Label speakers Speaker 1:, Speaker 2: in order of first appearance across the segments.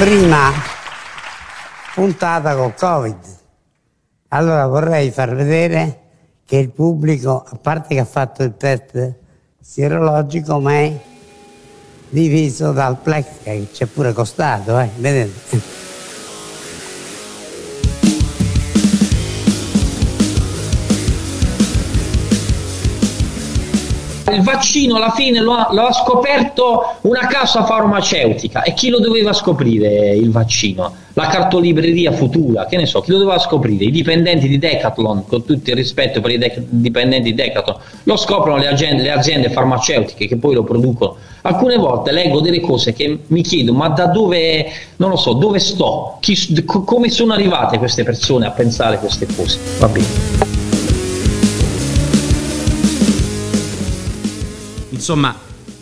Speaker 1: prima puntata con Covid. Allora vorrei far vedere che il pubblico, a parte che ha fatto il test sierologico, ma è diviso dal plex che ci è pure costato, eh? vedete?
Speaker 2: Il vaccino alla fine lo ha, lo ha, scoperto una casa farmaceutica e chi lo doveva scoprire il vaccino? La cartolibreria futura, che ne so, chi lo doveva scoprire? I dipendenti di Decathlon, con tutto il rispetto per i de- dipendenti di Decathlon, lo scoprono le aziende, le aziende farmaceutiche che poi lo producono. Alcune volte leggo delle cose che mi chiedo, ma da dove, non lo so, dove sto? Chi, come sono arrivate queste persone a pensare queste cose? Va bene.
Speaker 3: Insomma,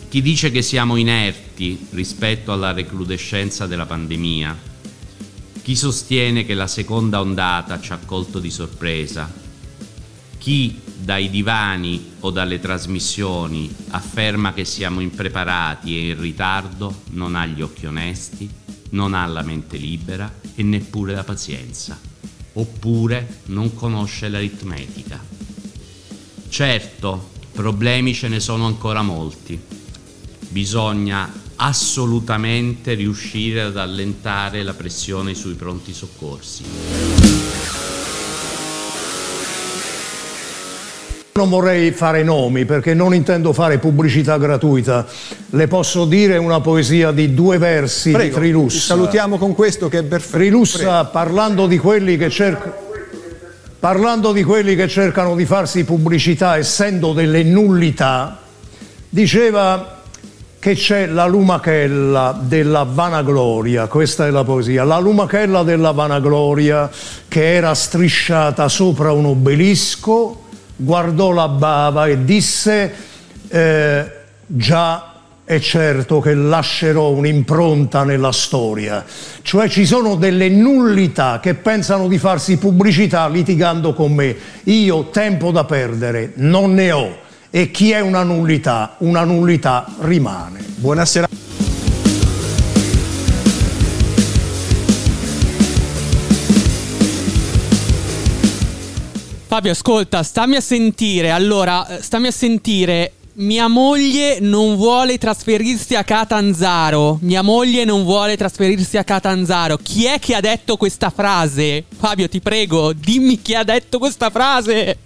Speaker 3: chi dice che siamo inerti rispetto alla recrudescenza della pandemia, chi sostiene che la seconda ondata ci ha colto di sorpresa, chi dai divani o dalle trasmissioni afferma che siamo impreparati e in ritardo non ha gli occhi onesti, non ha la mente libera e neppure la pazienza, oppure non conosce l'aritmetica. Certo, Problemi ce ne sono ancora molti. Bisogna assolutamente riuscire ad allentare la pressione sui pronti soccorsi.
Speaker 4: Non vorrei fare nomi perché non intendo fare pubblicità gratuita. Le posso dire una poesia di due versi
Speaker 5: Prego,
Speaker 4: di Trilussa.
Speaker 5: Salutiamo con questo che è perfetto.
Speaker 4: Trilussa, Prego. parlando di quelli che cercano parlando di quelli che cercano di farsi pubblicità essendo delle nullità, diceva che c'è la lumachella della vanagloria, questa è la poesia, la lumachella della vanagloria che era strisciata sopra un obelisco, guardò la bava e disse eh, già è certo che lascerò un'impronta nella storia. Cioè ci sono delle nullità che pensano di farsi pubblicità litigando con me. Io tempo da perdere non ne ho e chi è una nullità, una nullità rimane.
Speaker 5: Buonasera.
Speaker 6: Fabio, ascolta, stammi a sentire. Allora, eh, stammi a sentire mia moglie non vuole trasferirsi a Catanzaro. Mia moglie non vuole trasferirsi a Catanzaro. Chi è che ha detto questa frase? Fabio, ti prego, dimmi chi ha detto questa frase.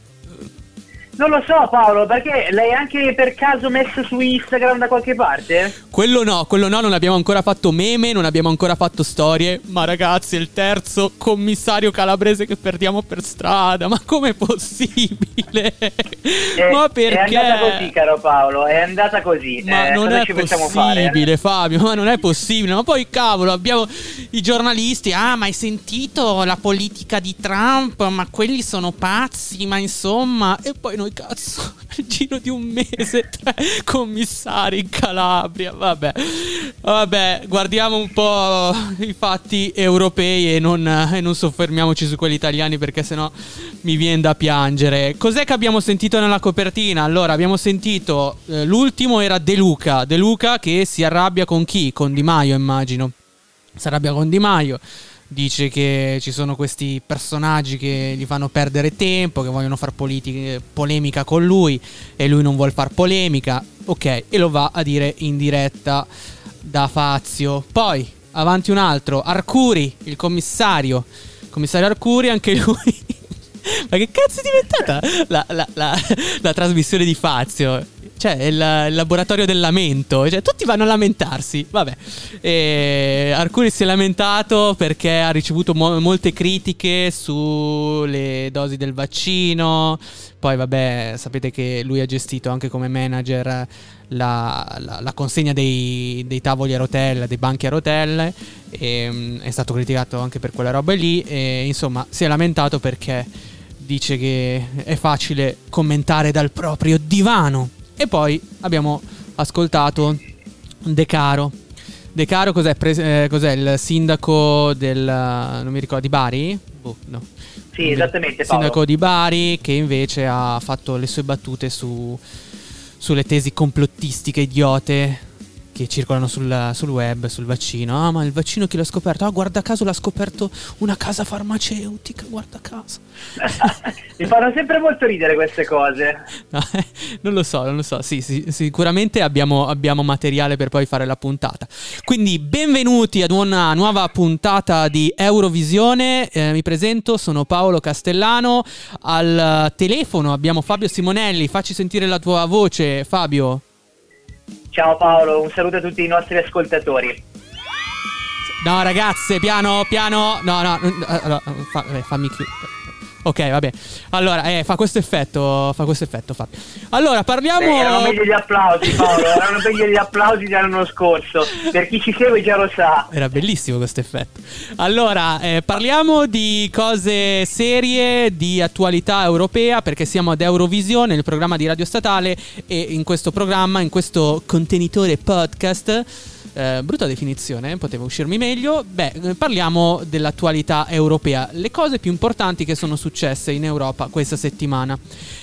Speaker 7: Non lo so Paolo, perché l'hai anche per caso messo su Instagram da qualche parte?
Speaker 6: Quello no, quello no, non abbiamo ancora fatto meme, non abbiamo ancora fatto storie. Ma ragazzi, è il terzo commissario calabrese che perdiamo per strada. Ma com'è possibile?
Speaker 7: È, ma perché? È andata così, caro Paolo, è andata così.
Speaker 6: Ma eh, non è possibile, Fabio, ma non è possibile. Ma poi cavolo, abbiamo i giornalisti. Ah, ma hai sentito la politica di Trump? Ma quelli sono pazzi, ma insomma. E poi noi cazzo, nel giro di un mese, tre commissari in Calabria. Vabbè, vabbè, guardiamo un po' i fatti europei e non, e non soffermiamoci su quelli italiani perché sennò mi viene da piangere. Cos'è che abbiamo sentito nella copertina? Allora, abbiamo sentito eh, l'ultimo era De Luca, De Luca che si arrabbia con chi? Con Di Maio, immagino. Si arrabbia con Di Maio dice che ci sono questi personaggi che gli fanno perdere tempo, che vogliono fare polemica con lui e lui non vuole fare polemica. Ok, e lo va a dire in diretta da Fazio. Poi, avanti un altro, Arcuri, il commissario. Commissario Arcuri, anche lui. Ma che cazzo è diventata la, la, la, la trasmissione di Fazio? Cioè, il, il laboratorio del lamento. Cioè, tutti vanno a lamentarsi. Vabbè. E Arcuri si è lamentato perché ha ricevuto mo- molte critiche sulle dosi del vaccino. Poi, vabbè, sapete che lui ha gestito anche come manager la, la, la consegna dei, dei, tavoli a rotelle, dei banchi a rotelle. E, um, è stato criticato anche per quella roba lì. E insomma, si è lamentato perché dice che è facile commentare dal proprio divano. E poi abbiamo ascoltato De Caro. De Caro cos'è? Pre- eh, cos'è? Il sindaco del... non mi ricordo, di Bari?
Speaker 7: Boh, no. Sì, esattamente.
Speaker 6: Paolo. Sindaco di Bari che invece ha fatto le sue battute su, sulle tesi complottistiche idiote che circolano sul, sul, web, sul vaccino. Ah, ma il vaccino chi l'ha scoperto? Ah, guarda caso l'ha scoperto una casa farmaceutica, guarda caso.
Speaker 7: Mi fanno sempre molto ridere queste cose.
Speaker 6: No, eh, non lo so, non lo so. Sì, sì sicuramente abbiamo, abbiamo, materiale per poi fare la puntata. Quindi, benvenuti ad una nuova puntata di Eurovisione. Eh, mi presento, sono Paolo Castellano. Al telefono abbiamo Fabio Simonelli. Facci sentire la tua voce, Fabio.
Speaker 7: Ciao Paolo, un saluto a tutti i nostri ascoltatori.
Speaker 6: No ragazze, piano, piano, no, no, allora, fa, fammi chiudere. Ok, vabbè. Allora, eh, fa questo effetto, fa questo effetto, Fabio. Allora, parliamo... Beh,
Speaker 7: erano meglio gli applausi, Paolo, erano meglio gli applausi dell'anno scorso. Per chi ci segue già lo sa.
Speaker 6: Era bellissimo questo effetto. Allora, eh, parliamo di cose serie, di attualità europea, perché siamo ad Eurovisione, il programma di Radio Statale, e in questo programma, in questo contenitore podcast eh, brutta definizione, poteva uscirmi meglio. Beh, eh, parliamo dell'attualità europea, le cose più importanti che sono successe in Europa questa settimana.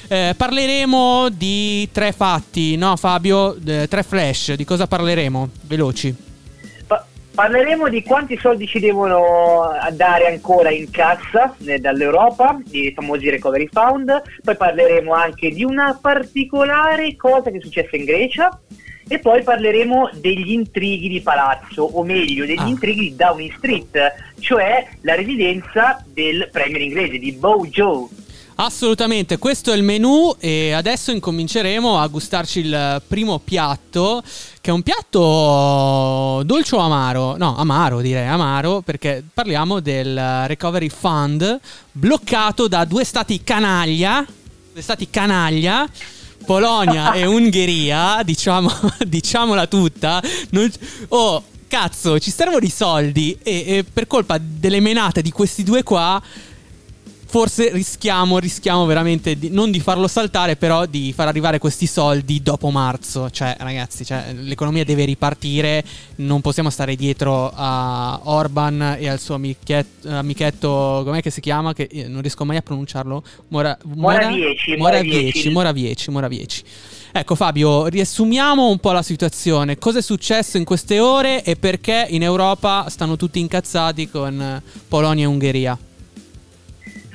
Speaker 6: Eh, parleremo di tre fatti, no Fabio? Eh, tre flash, di cosa parleremo? Veloci.
Speaker 7: Parleremo di quanti soldi ci devono dare ancora in cassa eh, dall'Europa, i famosi recovery fund, poi parleremo anche di una particolare cosa che è successa in Grecia, e poi parleremo degli intrighi di palazzo, o meglio, degli ah. intrighi di Downing Street, cioè la residenza del premier inglese, di Bojo.
Speaker 6: Assolutamente, questo è il menù e adesso incominceremo a gustarci il primo piatto, che è un piatto dolce o amaro? No, amaro direi, amaro, perché parliamo del Recovery Fund bloccato da due stati canaglia, due stati canaglia Polonia e Ungheria, diciamo, diciamola tutta, non, oh, cazzo, ci servono i soldi e, e per colpa delle menate di questi due qua forse rischiamo, rischiamo veramente di, non di farlo saltare, però di far arrivare questi soldi dopo marzo. Cioè, ragazzi, cioè, l'economia deve ripartire, non possiamo stare dietro a Orban e al suo amichetto, amichetto com'è che si chiama? Che non riesco mai a pronunciarlo.
Speaker 7: Mora, Mora, Moravieci, Moravieci,
Speaker 6: Moravieci, Moravieci. Ecco Fabio, riassumiamo un po' la situazione. Cosa è successo in queste ore e perché in Europa stanno tutti incazzati con Polonia e Ungheria?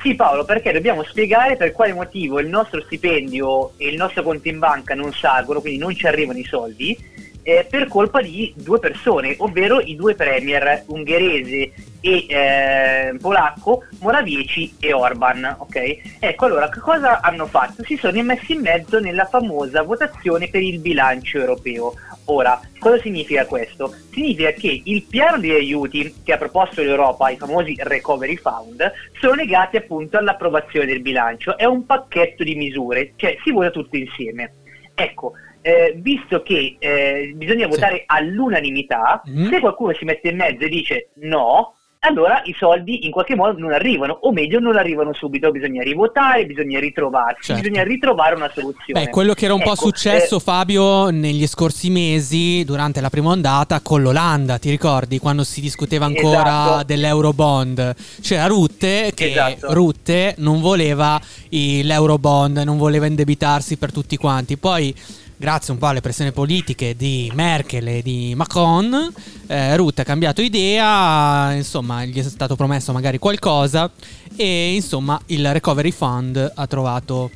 Speaker 7: Sì Paolo, perché dobbiamo spiegare per quale motivo il nostro stipendio e il nostro conto in banca non salgono, quindi non ci arrivano i soldi, eh, per colpa di due persone, ovvero i due premier ungherese e eh, polacco, Moravieci e Orban. Okay? Ecco allora che cosa hanno fatto? Si sono messi in mezzo nella famosa votazione per il bilancio europeo. Ora, cosa significa questo? Significa che il piano di aiuti che ha proposto l'Europa, i famosi Recovery Fund, sono legati appunto all'approvazione del bilancio. È un pacchetto di misure, cioè si vota tutto insieme. Ecco, eh, visto che eh, bisogna votare sì. all'unanimità, mm. se qualcuno si mette in mezzo e dice no, allora i soldi in qualche modo non arrivano, o meglio non arrivano subito, bisogna rivotare, bisogna ritrovarsi, certo. bisogna ritrovare una soluzione.
Speaker 6: Beh, quello che era un ecco, po' successo eh, Fabio negli scorsi mesi durante la prima ondata con l'Olanda, ti ricordi quando si discuteva ancora esatto. dell'Eurobond? C'era Rutte che esatto. Rutte non voleva l'Eurobond, non voleva indebitarsi per tutti quanti. Poi grazie un po' alle pressioni politiche di Merkel e di Macron, eh, Rutte ha cambiato idea, insomma gli è stato promesso magari qualcosa e insomma il Recovery Fund ha trovato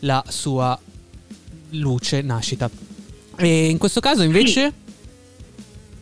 Speaker 6: la sua luce, nascita. E in questo caso invece... Sì.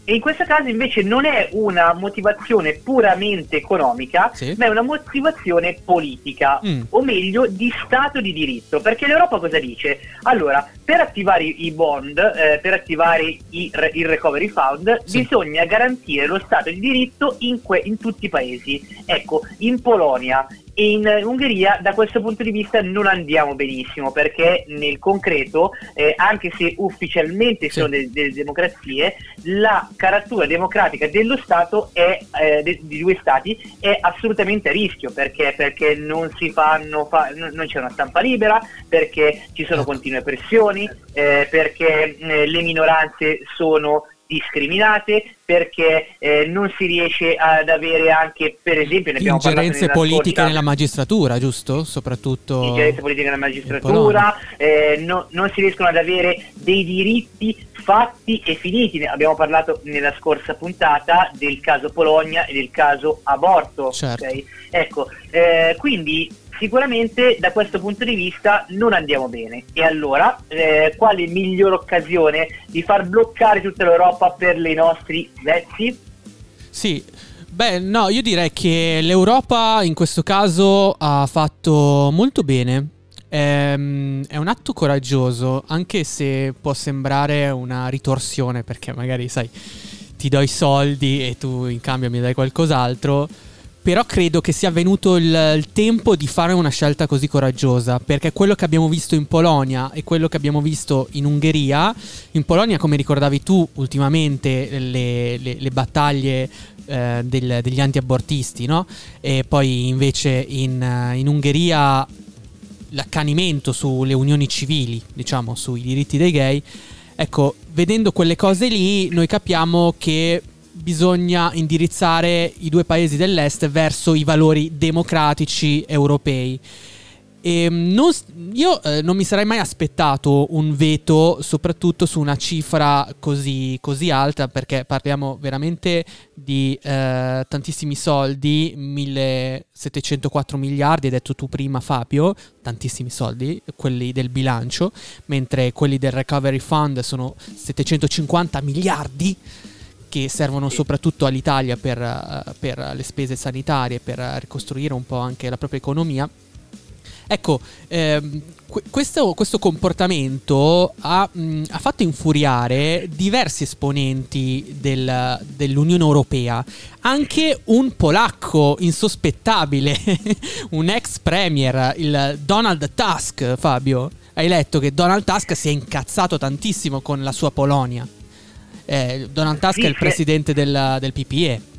Speaker 7: E in questo caso invece non è una motivazione puramente economica, sì. ma è una motivazione politica, mm. o meglio di Stato di diritto. Perché l'Europa cosa dice? Allora, per attivare i bond, eh, per attivare i, il Recovery Fund, sì. bisogna garantire lo Stato di diritto in, que, in tutti i paesi. Ecco, in Polonia in Ungheria da questo punto di vista non andiamo benissimo perché nel concreto, eh, anche se ufficialmente sì. sono delle, delle, democrazie, la caratura democratica dello Stato è, eh, de, di due stati è assolutamente a rischio perché, perché non, si fanno, fa, non c'è una stampa libera, perché ci sono ecco. continue pressioni, eh, perché eh, le minoranze sono discriminate, perché eh, non si riesce ad avere anche, per esempio, ne abbiamo
Speaker 6: ingerenze politiche scorsa, nella magistratura, giusto? Soprattutto
Speaker 7: ingerenze politiche nella magistratura, eh, no, non si riescono ad avere dei diritti fatti e finiti. Abbiamo parlato nella scorsa puntata del caso Polonia e del caso aborto.
Speaker 6: Certo. Okay?
Speaker 7: Ecco, eh, quindi sicuramente da questo punto di vista non andiamo bene. E allora, eh, quale migliore occasione di far bloccare tutta l'Europa per i nostri vezzi?
Speaker 6: Sì. Beh, no, io direi che l'Europa in questo caso ha fatto molto bene. Ehm, è un atto coraggioso, anche se può sembrare una ritorsione, perché magari, sai, ti do i soldi e tu in cambio mi dai qualcos'altro però credo che sia venuto il, il, tempo di fare una scelta così coraggiosa, perché quello che abbiamo visto in Polonia e quello che abbiamo visto in Ungheria, in Polonia come ricordavi tu ultimamente le, le, le battaglie eh, del, degli antiabortisti, no? E poi invece in, in Ungheria l'accanimento sulle unioni civili, diciamo, sui diritti dei gay. Ecco, vedendo quelle cose lì, noi capiamo che bisogna indirizzare i due paesi dell'est verso i valori democratici europei. Ehm, non, io eh, non mi sarei mai aspettato un veto, soprattutto su una cifra così, così alta, perché parliamo veramente di eh, tantissimi soldi, 1704 miliardi, hai detto tu prima Fabio, tantissimi soldi, quelli del bilancio, mentre quelli del Recovery Fund sono 750 miliardi che servono soprattutto all'Italia per, eh, per, le spese sanitarie, per ricostruire un po' anche la propria economia. Ecco, ehm, questo, questo, comportamento ha, mh, ha, fatto infuriare diversi esponenti del, dell'Unione Europea, anche un polacco insospettabile, un ex premier, il Donald Tusk, Fabio. Hai letto che Donald Tusk si è incazzato tantissimo con la sua Polonia. Eh, Donald Tusk sì, è il presidente del, del PPE.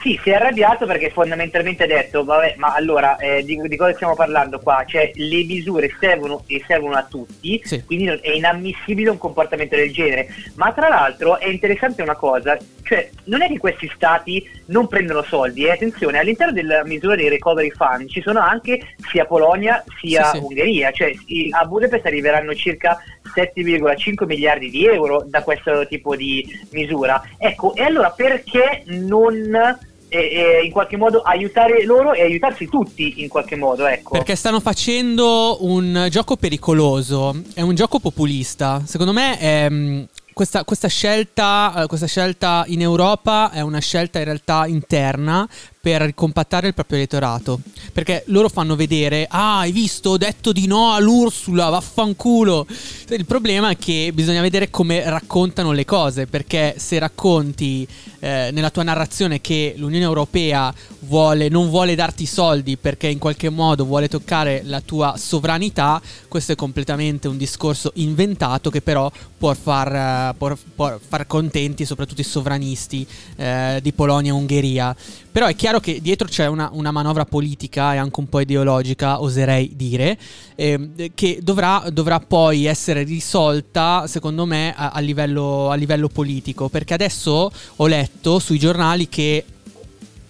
Speaker 7: Sì, si è arrabbiato perché fondamentalmente ha detto, vabbè, ma allora eh, di, di, cosa stiamo parlando qua? Cioè le misure servono e servono a tutti, sì. quindi è inammissibile un comportamento del genere. Ma tra l'altro è interessante una cosa, cioè non è che questi stati non prendono soldi, eh, attenzione, all'interno della misura dei recovery fund ci sono anche sia Polonia sia sì, Ungheria, cioè a Budapest arriveranno circa 7,5 miliardi di euro da questo tipo di misura. Ecco, e allora perché non e, e, in qualche modo aiutare loro e aiutarsi tutti in qualche modo. Ecco.
Speaker 6: Perché stanno facendo un gioco pericoloso, è un gioco populista. Secondo me è, mm, questa, questa, scelta, questa scelta in Europa è una scelta in realtà interna per compattare il proprio elettorato. Perché loro fanno vedere, ah, hai visto, ho detto di no all'Ursula, vaffanculo. Il problema è che bisogna vedere come raccontano le cose, perché se racconti eh, nella tua narrazione che l'Unione Europea vuole, non vuole darti soldi perché in qualche modo vuole toccare la tua sovranità, questo è completamente un discorso inventato che però può far, uh, può, può far contenti soprattutto i sovranisti uh, di Polonia e Ungheria. Però è chiaro che dietro c'è una, una, manovra politica e anche un po' ideologica, oserei dire, eh, che dovrà, dovrà, poi essere risolta, secondo me, a, a, livello, a livello politico. Perché adesso ho letto sui giornali che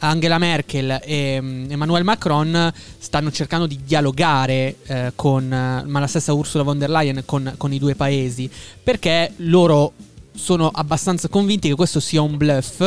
Speaker 6: Angela Merkel e um, Emmanuel Macron stanno cercando di dialogare eh, con, ma la stessa Ursula von der Leyen con, con i due paesi perché loro sono abbastanza convinti che questo sia un bluff,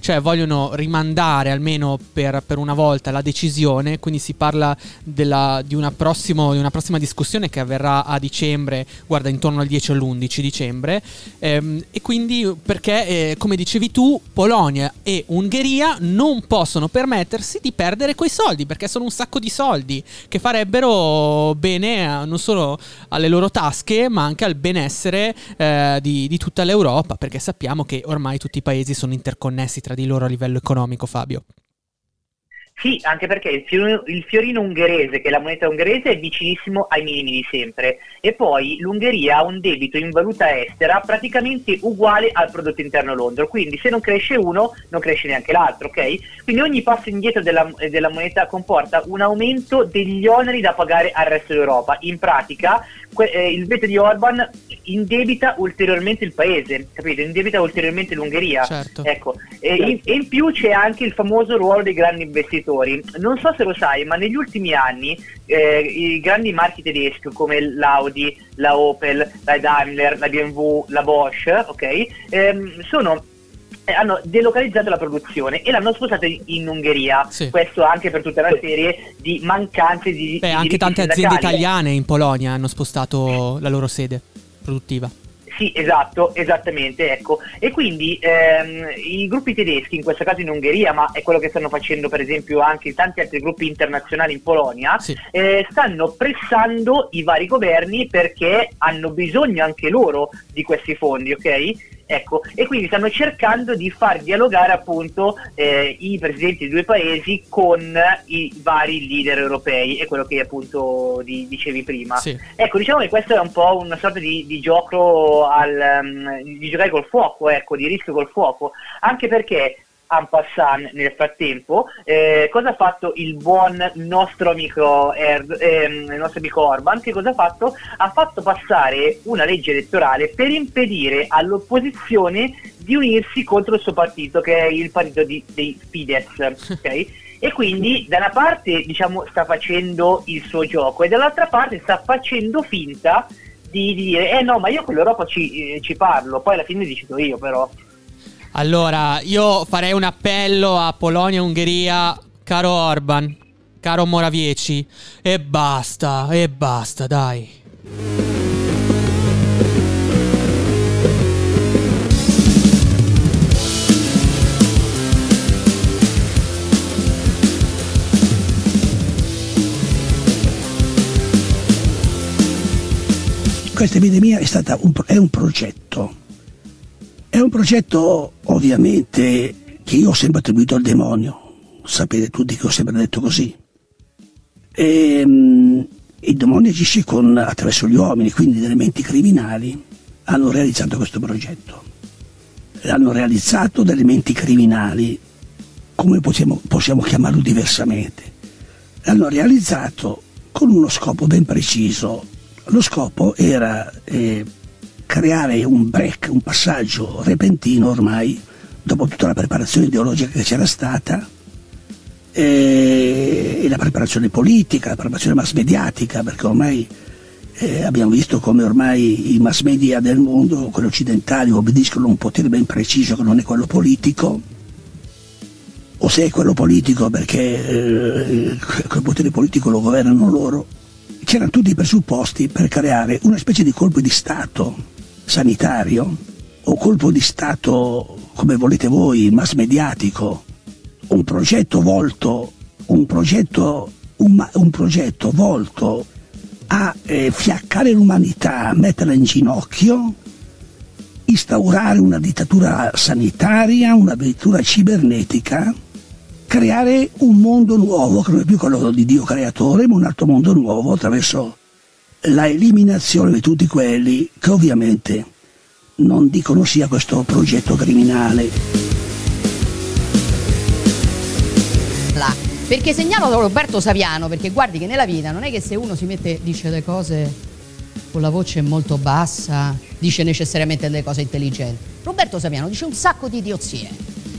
Speaker 6: cioè vogliono rimandare almeno per, per una volta la decisione, quindi si parla della, di, una prossimo, di, una prossima discussione che avverrà a dicembre, guarda intorno al 10 o all'11 dicembre, ehm, e quindi perché, eh, come dicevi tu, Polonia e Ungheria non possono permettersi di perdere quei soldi, perché sono un sacco di soldi che farebbero bene a, non solo alle loro tasche, ma anche al benessere eh, di, di tutta l'Europa Europa, perché sappiamo che ormai tutti i paesi sono interconnessi tra di loro a livello economico, Fabio.
Speaker 7: Sì, anche perché il fiorino, il fiorino, ungherese, che è la moneta ungherese, è vicinissimo ai minimi di sempre. E poi l'Ungheria ha un debito in valuta estera praticamente uguale al prodotto interno londro. Quindi se non cresce uno, non cresce neanche l'altro, ok? Quindi ogni passo indietro della, della moneta comporta un aumento degli oneri da pagare al resto d'Europa. In pratica, que- eh, il veto di Orban indebita ulteriormente il paese, capite? Indebita ulteriormente l'Ungheria.
Speaker 6: Certo.
Speaker 7: Ecco. E, in, in più c'è anche il famoso ruolo dei grandi investitori. Non so se lo sai, ma negli ultimi anni eh, i grandi marchi tedeschi come l'Audi, la Opel, la Daimler, la BMW, la Bosch, ok? Ehm, sono eh, hanno delocalizzato la produzione e l'hanno spostata in Ungheria.
Speaker 6: Sì.
Speaker 7: Questo anche per tutta una serie di mancanze di.
Speaker 6: Beh,
Speaker 7: di
Speaker 6: anche tante aziende italiane in Polonia hanno spostato la loro sede produttiva.
Speaker 7: Sì, esatto, esattamente, ecco. E quindi ehm, i gruppi tedeschi, in questo caso in Ungheria, ma è quello che stanno facendo per esempio anche tanti altri gruppi internazionali in Polonia,
Speaker 6: Sì.
Speaker 7: eh, stanno pressando i vari governi perché hanno bisogno anche loro di questi fondi, ok? Ecco, e quindi stanno cercando di far dialogare appunto eh, i presidenti dei due paesi con i vari leader europei, è quello che appunto di- dicevi prima.
Speaker 6: Sì.
Speaker 7: Ecco, diciamo che questo è un po' una sorta di, di gioco al, um, di giocare col fuoco, ecco, di rischio col fuoco, anche perché en passant nel frattempo, eh, cosa ha fatto il buon nostro amico, Erd- ehm, il nostro amico Orban? Che cosa ha fatto? Ha fatto passare una legge elettorale per impedire all'opposizione di unirsi contro il suo partito, che è il partito di- dei Fidesz. ok? E quindi da una parte diciamo, sta facendo il suo gioco e dall'altra parte sta facendo finta di, di dire eh no ma io con l'Europa ci, eh, ci parlo, poi alla fine decido io però.
Speaker 6: Allora, io farei un appello a Polonia e Ungheria, caro Orban, caro Moravieci, e basta, e basta, dai.
Speaker 8: Questa epidemia è stata un, è un progetto. È un progetto ovviamente che io ho sempre attribuito al demonio. Sapete tutti che ho sempre detto così. Ehm, il demonio agisce con- attraverso gli uomini, quindi delle menti criminali hanno realizzato questo progetto. L'hanno realizzato delle menti criminali, come possiamo, possiamo chiamarlo diversamente. L'hanno realizzato con uno scopo ben preciso. Lo scopo era eh, creare un break, un passaggio repentino ormai, dopo tutta la preparazione ideologica che c'era stata, eh, e la preparazione politica, la preparazione mass mediatica, perché ormai eh, abbiamo visto come ormai i mass media del mondo, quelli occidentali, obbediscono a un potere ben preciso che non è quello politico, o se è quello politico perché eh, quel potere politico lo governano loro. C'erano tutti i presupposti per creare una specie di colpo di Stato sanitario o colpo di Stato, come volete voi, mass mediatico, un progetto volto, un progetto, un, un progetto volto a eh, fiaccare l'umanità, metterla in ginocchio, instaurare una dittatura sanitaria, una dittatura cibernetica, creare un mondo nuovo, che non è più quello di Dio creatore, ma un altro mondo nuovo attraverso la eliminazione di tutti quelli che ovviamente non dicono sia questo progetto criminale.
Speaker 9: Perché segnalo Roberto Saviano, perché guardi che nella vita non è che se uno si mette, dice le cose con la voce molto bassa, dice necessariamente delle cose intelligenti. Roberto Saviano dice un sacco di idiozie.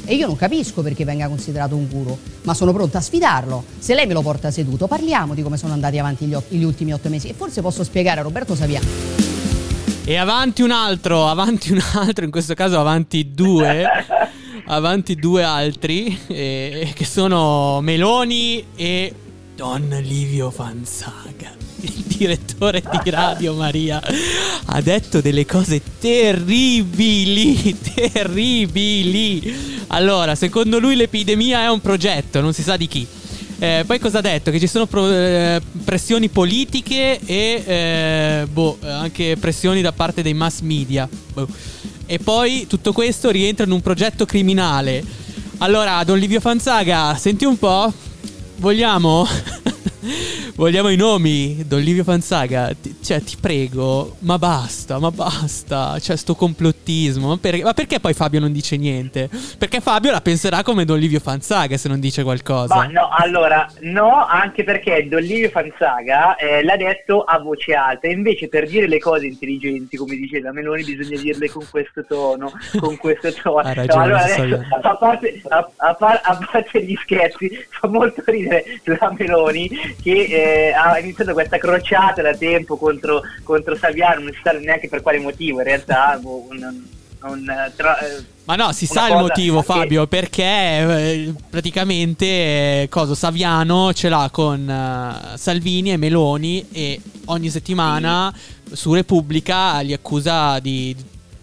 Speaker 9: E io non capisco perché venga considerato un guru, ma sono pronta a sfidarlo. Se lei me lo porta seduto, parliamo di come sono andati avanti gli, gli ultimi otto mesi. E forse posso spiegare a Roberto Saviano.
Speaker 6: E avanti un altro, avanti un altro, in questo caso avanti due, avanti due altri, eh, che sono Meloni e Don Livio Fanzaga. Il direttore di Radio Maria ha detto delle cose terribili, terribili. Allora, secondo lui l'epidemia è un progetto, non si sa di chi. Eh, poi cosa ha detto? Che ci sono pro- eh, pressioni politiche e eh, boh, anche pressioni da parte dei mass media. Boh. E poi tutto questo rientra in un progetto criminale. Allora, Don Livio Fanzaga, senti un po'. vogliamo Vogliamo i nomi d'Olivio Fanzaga? Ti, cioè, ti prego, ma basta, ma basta. Cioè, sto complottismo. Ma, per, ma, perché poi Fabio non dice niente? Perché Fabio la penserà come D'Olivio Fanzaga se non dice qualcosa.
Speaker 7: Ma no, allora, no, anche perché D'Olivio Fanzaga eh, l'ha detto a voce alta. Invece per dire le cose intelligenti, come dice la Meloni, bisogna dirle con questo tono. Con questo tono.
Speaker 6: Ha ragione,
Speaker 7: no, allora,
Speaker 6: so
Speaker 7: adesso, a, parte, a, a, a, parte, gli scherzi, fa molto ridere la Meloni che eh, ha iniziato questa crociata da tempo contro, contro Saviano, non si sa neanche per quale motivo, in realtà boh, un, un, tra, eh,
Speaker 6: ma no, si sa il motivo, Fabio, perché eh, praticamente eh, cosa, Saviano ce l'ha con uh, Salvini e Meloni e ogni settimana sì. su Repubblica li accusa di,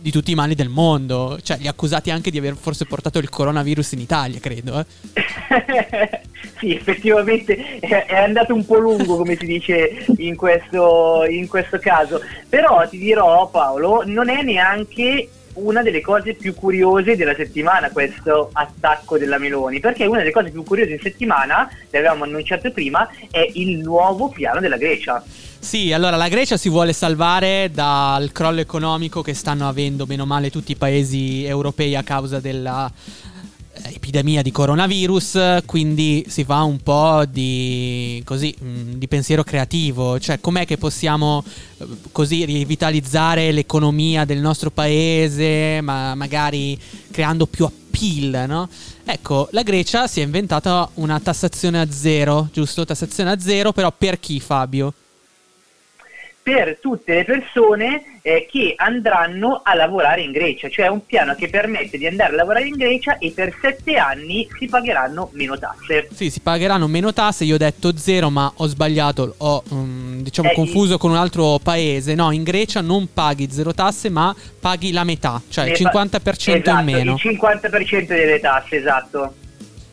Speaker 6: di, tutti i mali del mondo. Cioè, li accusati anche di aver forse portato il coronavirus in Italia, credo.
Speaker 7: Eh. sì, effettivamente è andato un po' lungo, come si dice in questo, in questo caso. Però ti dirò, Paolo, non è neanche una delle cose più curiose della settimana questo attacco della Meloni, perché una delle cose più curiose in settimana, le avevamo annunciato prima, è il nuovo piano della Grecia.
Speaker 6: Sì, allora la Grecia si vuole salvare dal crollo economico che stanno avendo bene o male tutti i paesi europei a causa della epidemia di coronavirus, quindi si fa un po' di, così, mm, di pensiero creativo, cioè com'è che possiamo eh, così rivitalizzare l'economia del nostro paese, ma magari creando più appeal, no? Ecco, la Grecia si è inventata una tassazione a zero, giusto? Tassazione a zero, però per chi Fabio?
Speaker 7: Per tutte le persone eh, che andranno a lavorare in Grecia, cioè un piano che permette di andare a lavorare in Grecia e per sette anni si pagheranno meno tasse.
Speaker 6: Sì, si pagheranno meno tasse, io ho detto zero ma ho sbagliato, ho um, diciamo eh, confuso il... con un altro paese, no, in Grecia non paghi zero tasse ma paghi la metà, cioè il 50%
Speaker 7: esatto,
Speaker 6: in meno.
Speaker 7: Il 50% delle tasse, esatto.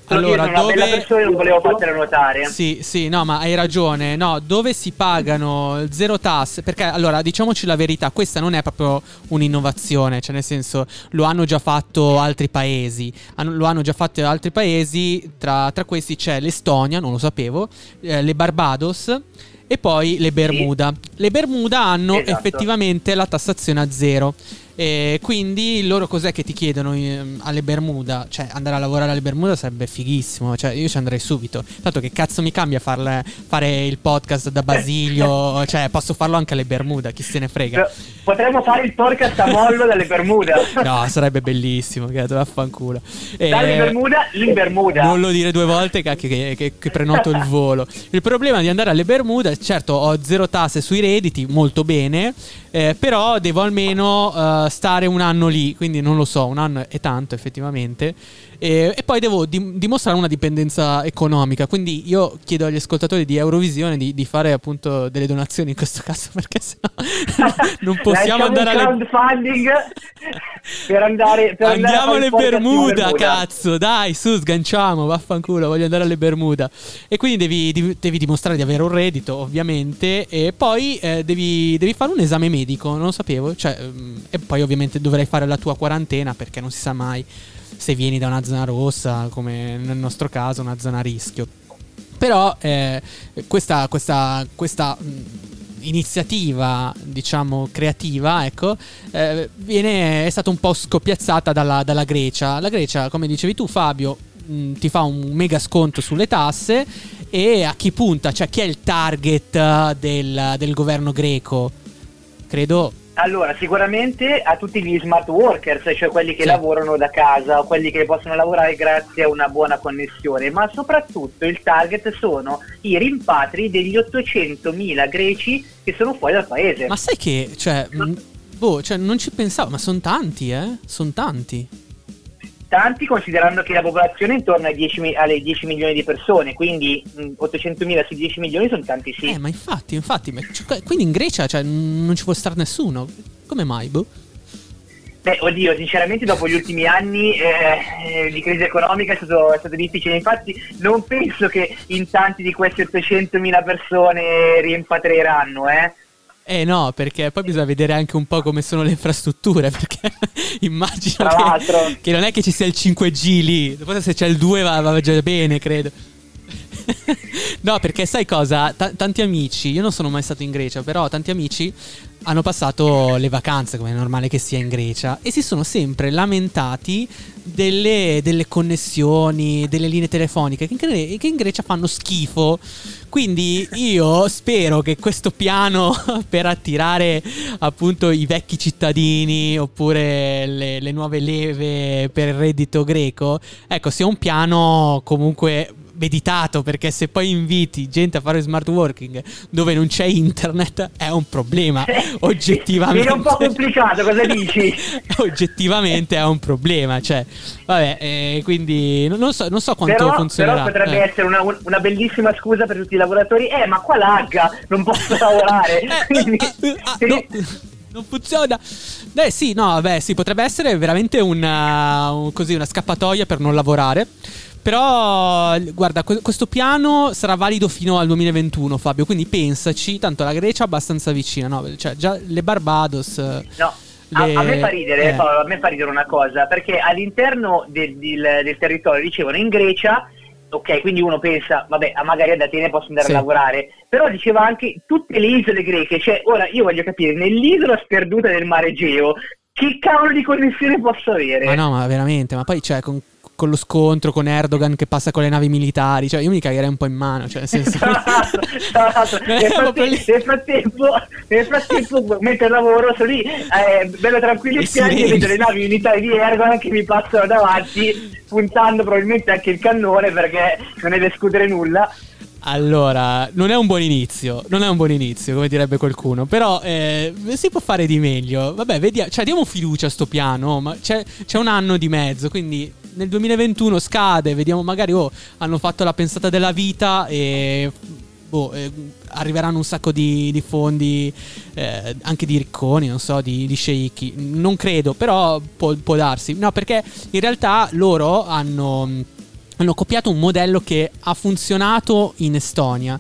Speaker 6: Allora, dove...
Speaker 7: bella persona non volevo fartela notare.
Speaker 6: Sì, sì, no, ma hai ragione. No, dove si pagano zero tasse? Perché, allora, diciamoci la verità, questa non è proprio un'innovazione, cioè nel senso, lo hanno già fatto altri paesi. lo hanno già fatto altri paesi, tra, tra questi c'è l'Estonia, non lo sapevo, eh, le Barbados e poi le Bermuda. Sì. Le Bermuda hanno esatto. effettivamente la tassazione a zero. E quindi loro cos'è che ti chiedono ehm, alle Bermuda? Cioè, andare a lavorare alle Bermuda sarebbe fighissimo. Cioè, io ci andrei subito. Tanto che cazzo mi cambia farle, fare il podcast da Basilio? cioè, posso farlo anche alle Bermuda, chi se ne frega.
Speaker 7: Potremmo fare il podcast a mollo dalle Bermuda.
Speaker 6: no, sarebbe bellissimo. Che vaffanculo.
Speaker 7: Dalle Bermuda in Bermuda.
Speaker 6: Non lo dire due volte che, che, che, che prenoto il volo. Il problema di andare alle Bermuda, certo, ho zero tasse sui redditi, molto bene. Eh, però devo almeno uh, stare un anno lì, quindi non lo so, un anno è tanto effettivamente. E, e poi devo di- dimostrare una dipendenza economica. Quindi io chiedo agli ascoltatori di Eurovisione di, di fare appunto delle donazioni in questo caso, perché sennò non possiamo andare alle
Speaker 7: crowdfunding per andare per
Speaker 6: Andiamo alle Bermuda, cazzo, dai, su, sganciamo, vaffanculo, voglio andare alle Bermuda. E quindi devi, devi dimostrare di avere un reddito, ovviamente, e poi eh, devi, devi, fare un esame medico, non lo sapevo, cioè, mm, e poi ovviamente dovrai fare la tua quarantena perché non si sa mai se vieni da una zona rossa, come nel nostro caso, una zona a rischio. Però eh, questa, questa, questa mh, iniziativa, diciamo, creativa, ecco, eh, viene, è stata un po' scoppiazzata dalla, dalla Grecia. La Grecia, come dicevi tu, Fabio, mh, ti fa un mega sconto sulle tasse e a chi punta? Cioè, chi è il target del, del governo greco? Credo
Speaker 7: allora, sicuramente a tutti gli smart workers, cioè quelli che sì. lavorano da casa, quelli che possono lavorare grazie a una buona connessione, ma soprattutto il target sono i rimpatri degli 800.000 greci che sono fuori dal paese.
Speaker 6: Ma sai che, cioè, boh, cioè non ci pensavo, ma sono tanti, eh? Sono tanti
Speaker 7: tanti considerando che la popolazione è intorno ai 10, alle 10 milioni di persone, quindi 800 mila su 10 milioni sono tanti sì.
Speaker 6: Eh, ma infatti, infatti, ma, cioè, quindi in Grecia cioè, non ci può stare nessuno, come mai, boh?
Speaker 7: Beh, oddio, sinceramente dopo gli ultimi anni eh, di crisi economica è stato, è stato, difficile, infatti non penso che in tanti di queste 800.000 persone rimpatrieranno, eh.
Speaker 6: Eh no, perché poi bisogna vedere anche un po' come sono le infrastrutture, perché immagino che, che, non è che ci sia il 5G lì, dopo se c'è il 2 va, va già bene, credo. no, perché sai cosa? T- tanti amici, io non sono mai stato in Grecia, però tanti amici hanno passato le vacanze, come è normale che sia in Grecia, e si sono sempre lamentati delle, delle connessioni, delle linee telefoniche che in, che in Grecia fanno schifo. Quindi io spero che questo piano per attirare appunto i vecchi cittadini oppure le, le nuove leve per il reddito greco, ecco, sia un piano comunque meditato perché se poi inviti gente a fare smart working dove non c'è internet è un problema oggettivamente
Speaker 7: è un po' complicato cosa dici
Speaker 6: oggettivamente è un problema cioè vabbè eh, quindi non so, non so quanto però, funzionerà
Speaker 7: però potrebbe
Speaker 6: eh.
Speaker 7: essere una, una, bellissima scusa per tutti i lavoratori eh ma qua lagga non posso lavorare
Speaker 6: eh, quindi... Eh, ah, no non funziona. Beh, sì, no, vabbè, sì, potrebbe essere veramente una, un, così, una scappatoia per non lavorare. Però, guarda, questo piano sarà valido fino al 2021, Fabio. Quindi pensaci, tanto la Grecia è abbastanza vicina, no? Cioè, già le Barbados.
Speaker 7: No. Le... A, a, me fa ridere, eh. Paolo, a me fa ridere una cosa, perché all'interno del, del, del territorio dicevano in Grecia ok, quindi uno pensa, vabbè, magari ad Atene posso andare sì. a lavorare, però diceva anche tutte le isole greche, cioè ora io voglio capire, nell'isola sperduta del mare Egeo, che cavolo di connessione posso avere?
Speaker 6: Ma no, ma veramente, ma poi cioè con con lo scontro con Erdogan che passa con le navi militari. Cioè, io mi cagherei un po' in mano. Cioè, nel, senso...
Speaker 7: nel, frattempo, nel, frattempo, nel frattempo, mentre lavoro, sono lì, eh, bello tranquillo in spiaggia, vedo le navi militari di Erdogan che mi passano davanti, puntando probabilmente anche il cannone perché non deve escludere nulla.
Speaker 6: Allora, non è un buon inizio, non è un buon inizio, come direbbe qualcuno, però eh, si può fare di meglio. Vabbè, vediamo, cioè diamo fiducia a sto piano, ma c'è, c'è, un anno di mezzo, quindi nel 2021 scade, vediamo magari, oh, hanno fatto la pensata della vita e boh, eh, arriveranno un sacco di, di fondi, eh, anche di ricconi, non so, di, di sceicchi. Non credo, però può, può darsi. No, perché in realtà loro hanno hanno copiato un modello che ha funzionato in Estonia.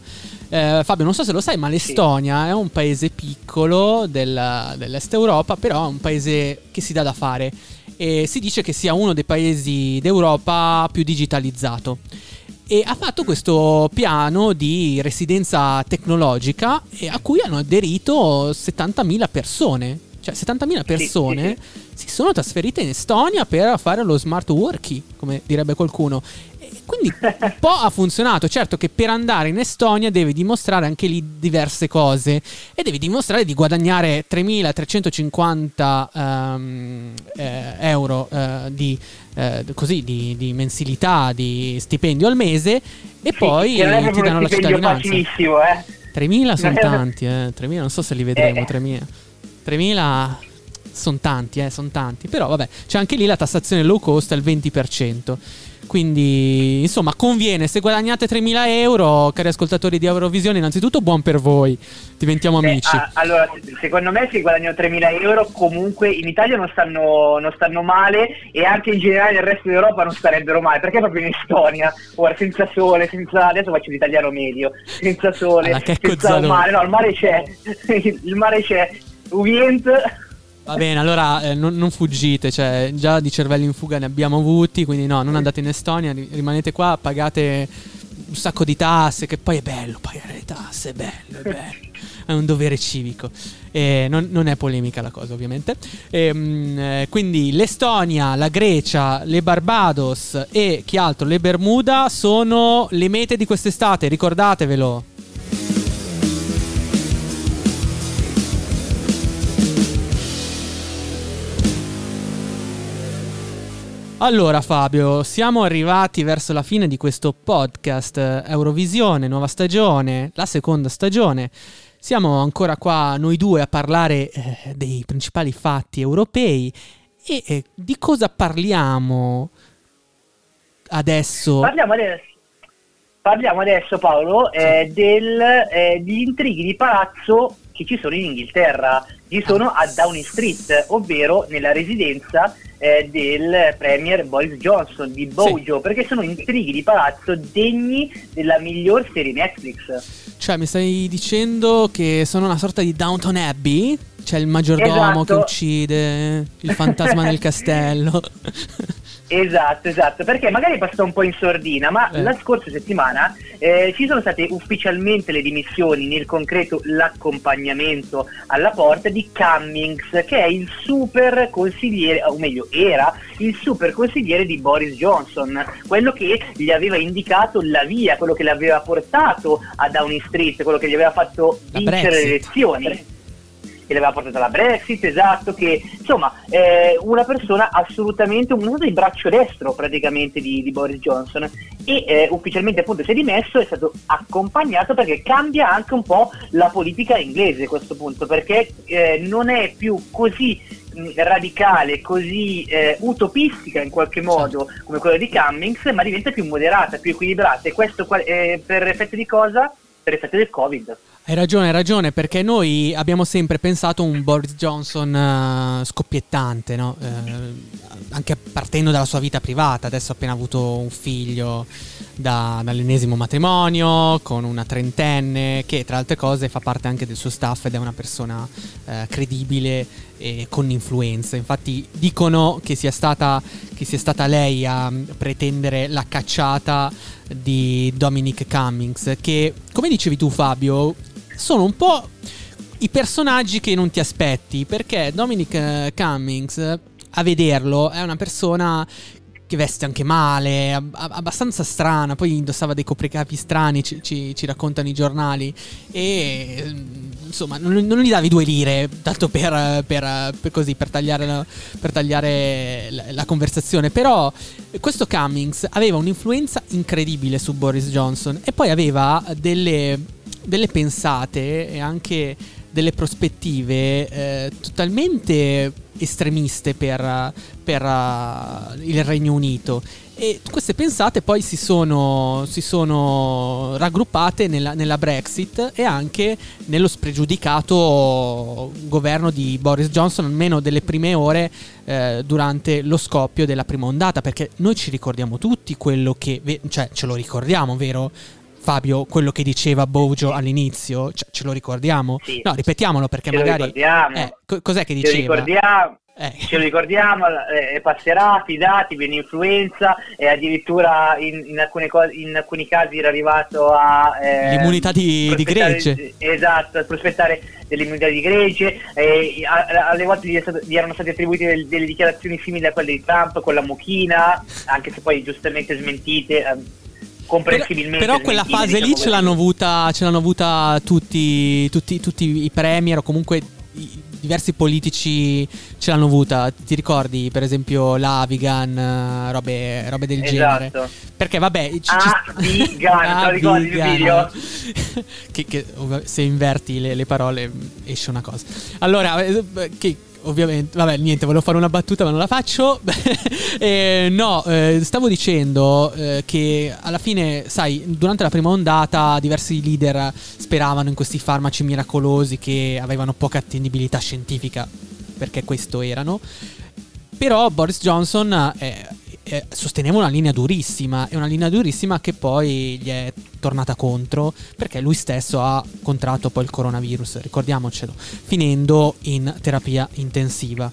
Speaker 6: Eh, Fabio, non so se lo sai, ma l'Estonia sì. è un paese piccolo del, dell'est Europa, però è un paese che si dà da fare e si dice che sia uno dei paesi d'Europa più digitalizzato. E ha fatto questo piano di residenza tecnologica a cui hanno aderito 70.000 persone. Cioè 70.000 persone sì, sì, si sono trasferite in Estonia per fare lo smart working, come direbbe qualcuno. Quindi un po' ha funzionato. Certo che per andare in Estonia devi dimostrare anche lì diverse cose e devi dimostrare di guadagnare 3.350 um, eh, euro eh, di, eh, così, di, di, mensilità, di stipendio al mese e sì, poi ti danno la cittadinanza. Eh. 3.000 sono tanti, eh. 3.000 non so se li vedremo. 3.000. 3.000 sono tanti, eh, sono tanti. Però vabbè, c'è anche lì la tassazione low cost al 20%. Quindi, insomma, conviene. Se guadagnate 3.000 euro, cari ascoltatori di Eurovisione, innanzitutto buon per voi. Diventiamo Beh, amici.
Speaker 7: Allora, secondo me, se guadagnano 3.000 euro, comunque in Italia non stanno, non stanno, male e anche in generale nel resto d'Europa non starebbero male. Perché proprio in Estonia, ora senza sole, senza. Adesso faccio l'italiano medio, senza sole, senza mare. No, il mare c'è. il mare c'è. Uviente
Speaker 6: Va bene, allora eh, non, non, fuggite, cioè, già di cervelli in fuga ne abbiamo avuti, quindi no, non andate in Estonia, rimanete qua, pagate un sacco di tasse, che poi è bello pagare le tasse, è bello, è bello, è un dovere civico. E non, non è polemica la cosa, ovviamente. E, ehm, eh, quindi l'Estonia, la Grecia, le Barbados e chi altro, le Bermuda sono le mete di quest'estate, ricordatevelo. Allora Fabio, siamo arrivati verso la fine di questo podcast Eurovisione, nuova stagione, la seconda stagione. Siamo ancora qua noi due a parlare eh, dei principali fatti europei e eh, di cosa parliamo adesso?
Speaker 7: Parliamo adesso, parliamo adesso Paolo, eh, del, eh, di intrighi di palazzo che ci sono in Inghilterra, ci sono a Downing Street, ovvero nella residenza eh, del premier Boris Johnson di Bojo, sì. perché sono intrighi di palazzo degni della miglior serie Netflix.
Speaker 6: Cioè, mi stai dicendo che sono una sorta di Downton Abbey? C'è il maggiordomo esatto. che uccide il fantasma nel castello.
Speaker 7: Esatto, esatto, perché magari è passato un po' in sordina, ma
Speaker 6: Eh.
Speaker 7: la scorsa settimana eh, ci sono state ufficialmente le dimissioni, nel concreto l'accompagnamento alla porta di Cummings, che è il super consigliere, o meglio era il super consigliere di Boris Johnson, quello che gli aveva indicato la via, quello che l'aveva portato a Downing Street, quello che gli aveva fatto
Speaker 6: La
Speaker 7: vincere le elezioni che l'aveva portato alla Brexit, esatto, che insomma è una persona assolutamente, sorta di braccio destro praticamente di, di Boris Johnson e eh, ufficialmente appunto si è dimesso, è stato accompagnato perché cambia anche un po' la politica inglese a questo punto, perché eh, non è più così mh, radicale, così eh, utopistica in qualche modo come quella di Cummings, ma diventa più moderata, più equilibrata e questo eh, per effetto di cosa? Per effetto del Covid.
Speaker 6: Hai ragione, hai ragione, perché noi abbiamo sempre pensato un Boris Johnson eh, scoppiettante, no? Eh, anche partendo dalla sua vita privata, adesso ha appena avuto un figlio da- dall'ennesimo matrimonio con una trentenne che tra altre cose fa parte anche del suo staff ed è una persona eh, credibile e con influenza. Infatti dicono che sia stata, che sia stata lei a mm, pretendere la cacciata di Dominic Cummings, che come dicevi tu Fabio, sono un po' i personaggi che non ti aspetti, perché Dominic eh, Cummings, a vederlo, è una persona che veste anche male, ab- ab- abbastanza strana, poi indossava dei copricapi strani, ci, ci- ci raccontano i giornali, e mm, insomma non, non gli davi due lire, tanto per, per- per così, per tagliare, per tagliare la, la conversazione, però questo Cummings aveva un'influenza incredibile su Boris Johnson e poi aveva delle, delle pensate e anche delle prospettive eh, totalmente estremiste per, per, eh, il Regno Unito. E queste pensate poi si sono, si sono raggruppate nella, nella Brexit e anche nello spregiudicato governo di Boris Johnson, almeno delle prime ore eh, durante lo scoppio della prima ondata, perché noi ci ricordiamo tutti quello che, cioè ce lo ricordiamo, vero? Fabio, quello che diceva Bojo all'inizio, Cioè, ce lo ricordiamo?
Speaker 7: Sì.
Speaker 6: No, ripetiamolo perché
Speaker 7: Ce
Speaker 6: magari...
Speaker 7: ricordiamo.
Speaker 6: Eh, co- cos'è che
Speaker 7: Ce lo
Speaker 6: diceva?
Speaker 7: ricordiamo,
Speaker 6: Eh.
Speaker 7: ce lo ricordiamo eh, passerà, fidati, viene influenza e addirittura in, in alcune co- in alcuni casi era arrivato a... eh,
Speaker 6: L'immunità di- di gregge.
Speaker 7: Esatto, a prospettare dell'immunità di gregge, e a- alle volte gli, è stato- gli erano state attribuite del- delle dichiarazioni simili a quelle di Trump con la mucchina, anche se poi giustamente smentite. Ehm,
Speaker 6: Però,
Speaker 7: comprensibilmente
Speaker 6: però quella fase lì
Speaker 7: diciamo
Speaker 6: ce l'hanno avuta, ce l'hanno avuta tutti, tutti, tutti i premier o comunque i- diversi politici ce l'hanno avuta. Ti ricordi per esempio l'Avigan, robe, robe del genere?
Speaker 7: Esatto.
Speaker 6: Perché vabbè... ci- ci-
Speaker 7: Avigan, te lo ricordi il video?
Speaker 6: che, che se inverti le, le parole esce una cosa. Allora, eh, che ovviamente, vabbè, niente, volevo fare una battuta ma non la faccio. Eh, no, eh, stavo dicendo eh, che alla fine, sai, durante la prima ondata diversi leader speravano in questi farmaci miracolosi che avevano poca attendibilità scientifica, perché questo erano. Però Boris Johnson eh, eh, sosteneva una linea durissima, e una linea durissima che poi gli è tornata contro perché lui stesso ha contratto poi il coronavirus, ricordiamocelo, finendo in terapia intensiva.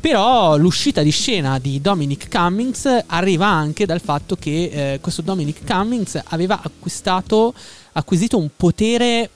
Speaker 6: Però l'uscita di scena di Dominic Cummings arriva anche dal fatto che eh, questo Dominic Cummings aveva acquistato, acquisito un potere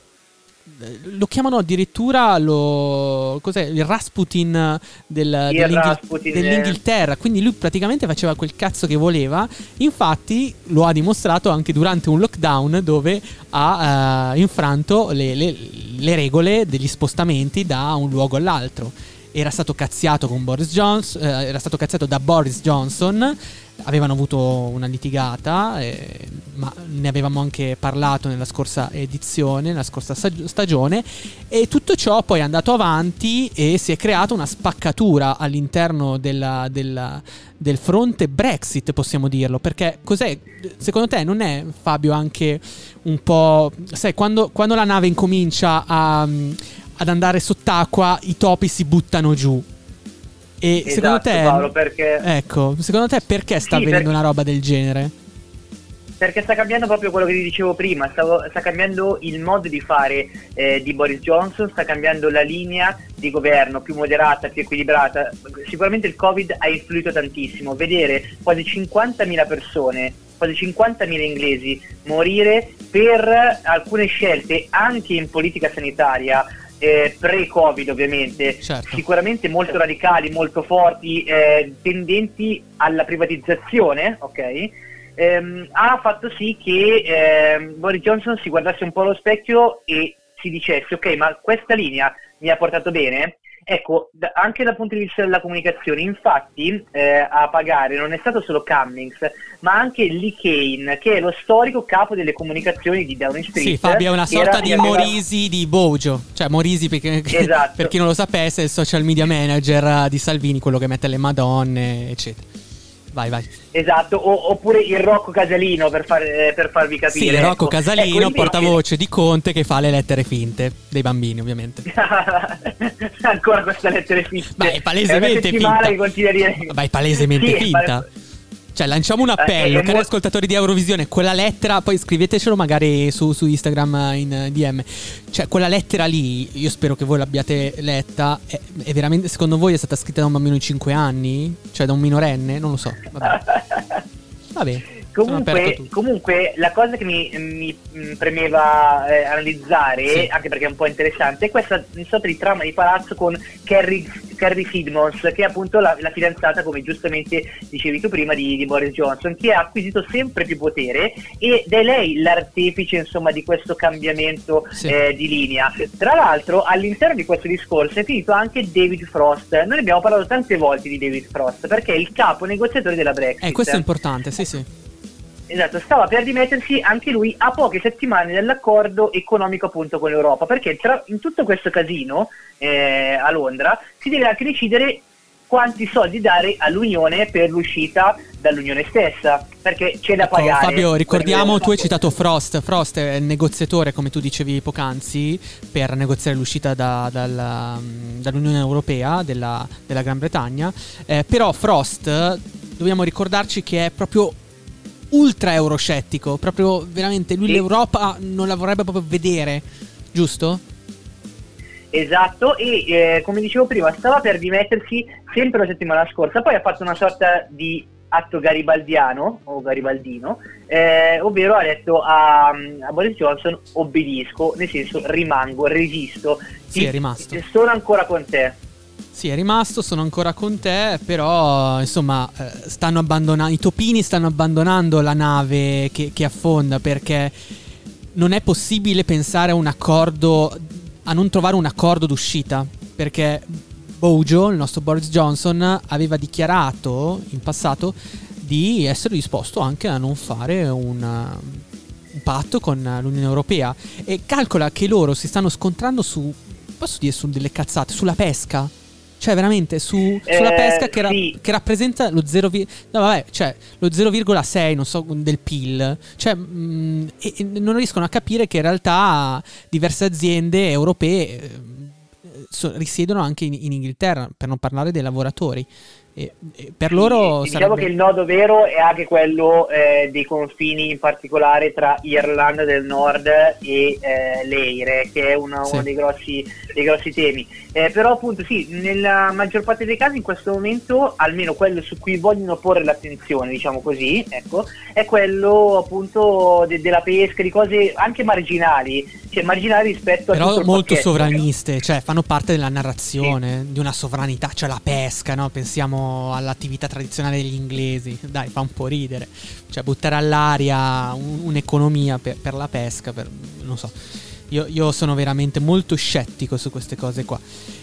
Speaker 6: lo chiamano addirittura lo, cos'è, il Rasputin del-
Speaker 7: Il
Speaker 6: dell'Inghil-
Speaker 7: Rasputin, eh.
Speaker 6: dell'Inghilterra. Quindi lui praticamente faceva quel cazzo che voleva. Infatti lo ha dimostrato anche durante un lockdown dove ha eh, infranto le, le- le regole degli spostamenti da un luogo all'altro. Era stato cazziato con Boris Johnson, eh, era stato cazziato da Boris Johnson. Avevano avuto una litigata, eh, ma ne avevamo anche parlato nella scorsa edizione, nella scorsa stag- stagione. E tutto ciò poi è andato avanti e si è creata una spaccatura all'interno della- della- del fronte Brexit, possiamo dirlo. Perché cos'è? Secondo te non è Fabio anche un po'. Sai, quando, quando la nave incomincia a, ad andare sott'acqua, i topi si buttano giù. E secondo
Speaker 7: Esatto,
Speaker 6: te.
Speaker 7: Paolo, perché-
Speaker 6: Ecco, secondo te perché sta
Speaker 7: Sì,
Speaker 6: avvenendo
Speaker 7: perché-
Speaker 6: una roba del genere?
Speaker 7: perché sta cambiando proprio quello che vi dicevo prima, stavo, sta cambiando il modo di fare eh, di Boris Johnson, sta cambiando la linea di governo più moderata, più equilibrata. Sicuramente il Covid ha influito tantissimo, vedere quasi 50.000 persone, quasi 50.000 inglesi morire per alcune scelte anche in politica sanitaria. Eh, pre-Covid ovviamente,
Speaker 6: Certo.
Speaker 7: sicuramente molto radicali, molto forti, eh, tendenti alla privatizzazione, ok? Ehm, ha fatto sì che ehm, Boris Johnson si guardasse un po' allo specchio e si dicesse ok ma questa linea mi ha portato bene ecco da- anche dal punto di vista della comunicazione infatti eh, a pagare non è stato solo Cummings ma anche Lee Kane che è lo storico capo delle comunicazioni di Downing Street
Speaker 6: Sì, Fabio è una sorta di Morisi di Bojo. Cioè, Morisi, perché,
Speaker 7: Esatto.
Speaker 6: per chi non lo sapesse, è il social media manager di Salvini, quello che mette le madonne, eccetera. Vai, vai.
Speaker 7: esatto o- oppure il Rocco Casalino per, far- eh, per farvi capire
Speaker 6: Sì, Rocco
Speaker 7: ecco.
Speaker 6: Casalino,
Speaker 7: Ecco, invece-
Speaker 6: portavoce di Conte, che fa le lettere finte dei bambini, ovviamente.
Speaker 7: ancora questa lettera finte
Speaker 6: Ma è palesemente
Speaker 7: settimana
Speaker 6: finta. Ma è palesemente
Speaker 7: Sì, è
Speaker 6: finta. Cioè, lanciamo un
Speaker 7: Eh,
Speaker 6: appello,
Speaker 7: è
Speaker 6: cari
Speaker 7: mo-
Speaker 6: ascoltatori di Eurovisione, quella lettera, poi scrivetecelo magari su, su Instagram eh, in eh, DM. Cioè, quella lettera lì, io spero che voi l'abbiate letta, è, è veramente, secondo voi è stata scritta da un bambino di 5 anni? Cioè, da un minorenne? Non lo so. Vabbè. Vabbè.
Speaker 7: Comunque, comunque la cosa che mi, mi, mm, premeva eh, analizzare,
Speaker 6: Sì.
Speaker 7: anche perché è un po' interessante, è questa sorta di trama di palazzo con Carrie, Carrie Sidmons, che è appunto la, la fidanzata, come giustamente dicevi tu prima, di, di Boris Johnson, che ha acquisito sempre più potere ed è lei l'artefice insomma di questo cambiamento
Speaker 6: Sì.
Speaker 7: eh, di linea. Tra l'altro all'interno di questo discorso è finito anche David Frost. Noi abbiamo parlato tante volte di David Frost perché è il capo negoziatore della Brexit.
Speaker 6: Eh, questo è importante, sì, sì.
Speaker 7: Esatto, stava per dimettersi anche lui a poche settimane dall'accordo economico appunto con l'Europa, perché tra- in tutto questo casino eh, a Londra si deve anche decidere quanti soldi dare all'Unione per l'uscita dall'Unione stessa, perché c'è da
Speaker 6: Ecco,
Speaker 7: pagare.
Speaker 6: Fabio, ricordiamo, tu hai citato Frost. Frost è il negoziatore, come tu dicevi poc'anzi, per negoziare l'uscita da- dalla- dall'Unione Europea, della, della Gran Bretagna. Eh, però Frost, dobbiamo ricordarci che è proprio ultra euroscettico, proprio veramente lui
Speaker 7: Sì.
Speaker 6: l'Europa non la vorrebbe proprio vedere, giusto?
Speaker 7: Esatto, e eh, come dicevo prima, stava per dimettersi sempre la settimana scorsa, poi ha fatto una sorta di atto garibaldiano o garibaldino, eh, ovvero ha detto a, a Boris Johnson obbedisco, nel senso rimango, resisto,
Speaker 6: Sì, è rimasto.
Speaker 7: sono ancora con te.
Speaker 6: Sì, è rimasto, sono ancora con te, però insomma eh, stanno abbandonando, i topini stanno abbandonando la nave che, che affonda perché non è possibile pensare a un accordo, a non trovare un accordo d'uscita, perché Bojo, il nostro Boris Johnson, aveva dichiarato in passato di essere disposto anche a non fare un, uh, un patto con l'Unione Europea e calcola che loro si stanno scontrando su, posso dire, su delle cazzate, sulla pesca. Cioè, veramente su, sulla
Speaker 7: Eh,
Speaker 6: pesca che, ra-
Speaker 7: sì.
Speaker 6: che rappresenta lo 0, vi- no, vabbè, cioè, lo 0,6 non so, del PIL. Cioè, mh, e- e non riescono a capire che in realtà diverse aziende europee eh, so- risiedono anche in, in Inghilterra, per non parlare dei lavoratori. E, e per loro
Speaker 7: Sì, diciamo
Speaker 6: sarebbe-
Speaker 7: che il nodo vero è anche quello eh, dei confini, in particolare tra Irlanda del Nord e eh, l'Eire, che è uno,
Speaker 6: Sì.
Speaker 7: uno dei, grossi, dei grossi temi. Eh, però appunto sì, nella maggior parte dei casi in questo momento, almeno quello su cui vogliono porre l'attenzione, diciamo così, ecco, è quello appunto de- della pesca, di cose anche marginali, cioè marginali rispetto a tutto
Speaker 6: Però molto
Speaker 7: pacchetto.
Speaker 6: sovraniste, cioè fanno parte della narrazione di una sovranità, cioè la pesca, no? Pensiamo all'attività tradizionale degli inglesi, dai, fa un po' ridere. Cioè buttare all'aria un- un'economia per, per la pesca, per, non so. Io, io sono veramente molto scettico su queste cose qua.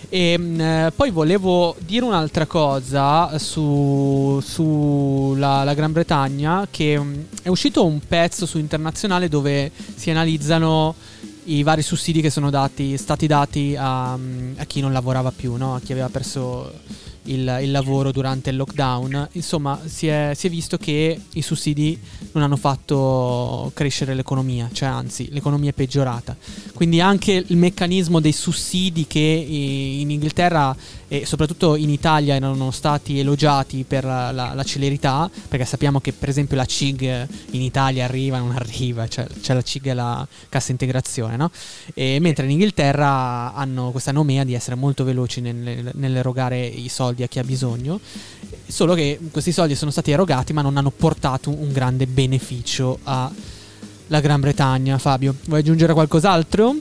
Speaker 6: E mh, eh, poi volevo dire un'altra cosa su, su Gran Bretagna, che mh, è uscito un pezzo su internazionale dove si analizzano i vari sussidi che sono dati, stati dati a, mm, a chi non lavorava più, no? a chi aveva perso il, il lavoro durante il lockdown. Insomma, si è, si è, visto che i sussidi non hanno fatto crescere l'economia, cioè anzi l'economia è peggiorata. Quindi anche il meccanismo dei sussidi che in Inghilterra e soprattutto in Italia erano stati elogiati per la, la, celerità, perché sappiamo che per esempio la CIG in Italia arriva, non arriva, cioè c'è la CIG e la cassa integrazione, no? E mentre in Inghilterra hanno questa nomea di essere molto veloci nel, nell'erogare i soldi a chi ha bisogno, solo che questi soldi sono stati erogati ma non hanno portato un grande beneficio alla Gran Bretagna. Fabio, vuoi aggiungere qualcos'altro?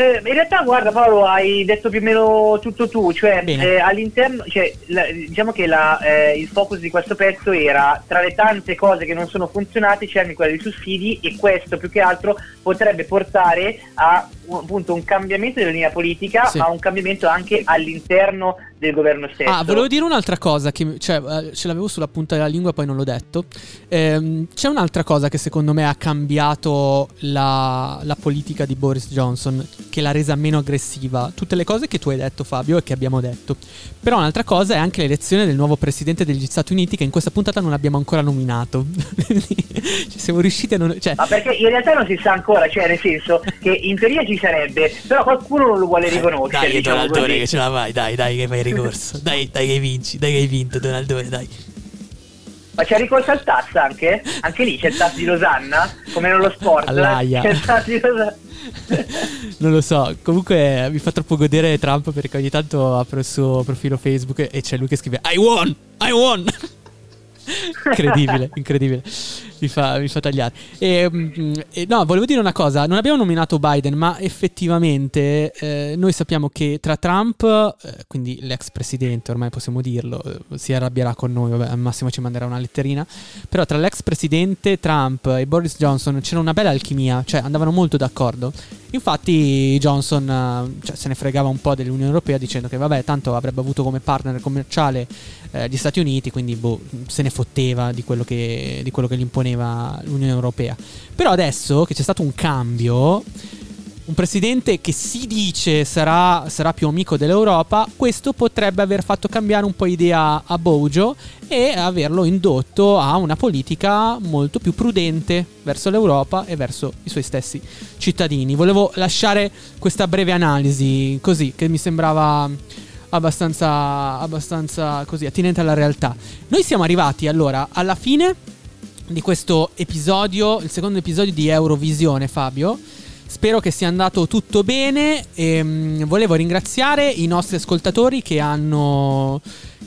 Speaker 7: Eh, in realtà, guarda Paolo, hai detto più o meno tutto tu, cioè eh, all'interno, cioè, la, diciamo che la, eh, il focus di questo pezzo era tra le tante cose che non sono funzionate c'erano quelle dei sussidi e questo più che altro potrebbe portare a appunto un cambiamento della linea politica, sì. ma un cambiamento anche all'interno del governo stesso.
Speaker 6: Ah, volevo dire un'altra cosa, che, cioè, eh, ce l'avevo sulla punta della lingua, poi non l'ho detto. Ehm, c'è un'altra cosa che secondo me ha cambiato la, la, politica di Boris Johnson, che l'ha resa meno aggressiva. Tutte le cose che tu hai detto, Fabio, e che abbiamo detto. Però un'altra cosa è anche l'elezione del nuovo presidente degli Stati Uniti, che in questa puntata non abbiamo ancora nominato. cioè, siamo riusciti a non. Cioè...
Speaker 7: Ma perché in realtà non si sa ancora, cioè, nel senso che in teoria ci sarebbe, però qualcuno non lo vuole eh, riconoscere.
Speaker 6: Dai, diciamo Donaldone, che ce la fai, dai, dai, che fai ricorso. dai, dai, che vinci, dai, che hai vinto, Donaldone, dai.
Speaker 7: Ma c'è ricorso al TAS anche? Anche lì c'è il TAS di Losanna, come nello sport.
Speaker 6: All'aia.
Speaker 7: C'è il TAS di Losanna.
Speaker 6: non lo so, comunque mi fa troppo godere Trump perché ogni tanto apro il suo profilo Facebook e c'è lui che scrive I won! I won! incredibile, incredibile. Mi fa, mi fa tagliare. E, mm, e, no, volevo dire una cosa: non abbiamo nominato Biden, ma effettivamente eh, noi sappiamo che tra Trump, eh, quindi l'ex presidente, ormai possiamo dirlo, eh, si arrabbierà con noi, vabbè, al massimo ci manderà una letterina. Però tra l'ex presidente Trump e Boris Johnson c'era una bella alchimia, cioè andavano molto d'accordo. Infatti Johnson eh, cioè, se ne fregava un po' dell'Unione Europea dicendo che vabbè, tanto avrebbe avuto come partner commerciale eh, gli Stati Uniti, quindi boh, se ne fotteva di quello, che, di quello che gli imponeva l'Unione Europea. Però adesso che c'è stato un cambio, un presidente che si dice sarà, sarà, più amico dell'Europa, questo potrebbe aver fatto cambiare un po' idea a Bojo e averlo indotto a una politica molto più prudente verso l'Europa e verso i suoi stessi cittadini. Volevo lasciare questa breve analisi così, che mi sembrava abbastanza, abbastanza così attinente alla realtà. Noi siamo arrivati allora alla fine di questo episodio, il secondo episodio di Eurovisione, Fabio. Spero che sia andato tutto bene e um, volevo ringraziare i nostri ascoltatori che hanno,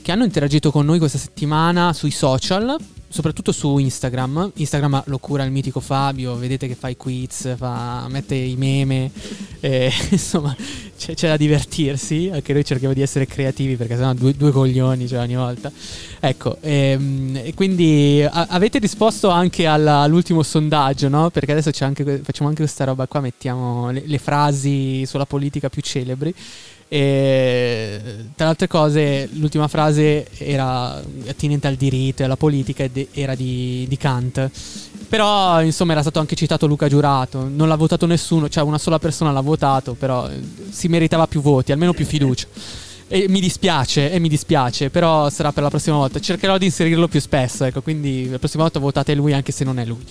Speaker 6: che hanno interagito con noi questa settimana sui social soprattutto su Instagram. Instagram lo cura il mitico Fabio, vedete che fa i quiz, fa, mette i meme, eh, insomma c'è, c'è, da divertirsi, anche noi cerchiamo di essere creativi perché sennò due, due coglioni cioè, ogni volta. Ecco, ehm, e quindi a, avete risposto anche alla, all'ultimo sondaggio, no? Perché adesso anche, facciamo anche questa roba qua, mettiamo le, le frasi sulla politica più celebri. E tra le altre cose, l'ultima frase era attinente al diritto e alla politica ed era di, di, Kant. Però, insomma, era stato anche citato Luca Giurato. Non l'ha votato nessuno, cioè una sola persona l'ha votato, però eh, si meritava più voti, almeno più fiducia. E mi dispiace, e mi dispiace, però sarà per la prossima volta. Cercherò di inserirlo più spesso, ecco, quindi la prossima volta votate lui anche se non è lui.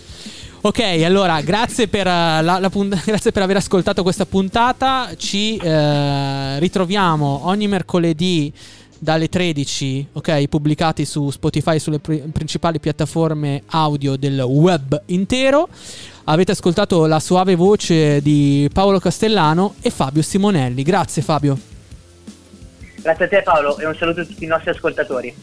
Speaker 6: Ok, allora grazie per, uh, la, la punt- grazie per aver ascoltato questa puntata. Ci uh, ritroviamo ogni mercoledì dalle 13, ok, pubblicati su Spotify sulle pr- principali piattaforme audio del web intero. Avete ascoltato la suave voce di Paolo Castellano e Fabio Simonelli. Grazie Fabio.
Speaker 7: Grazie a te Paolo e un saluto a tutti i nostri ascoltatori.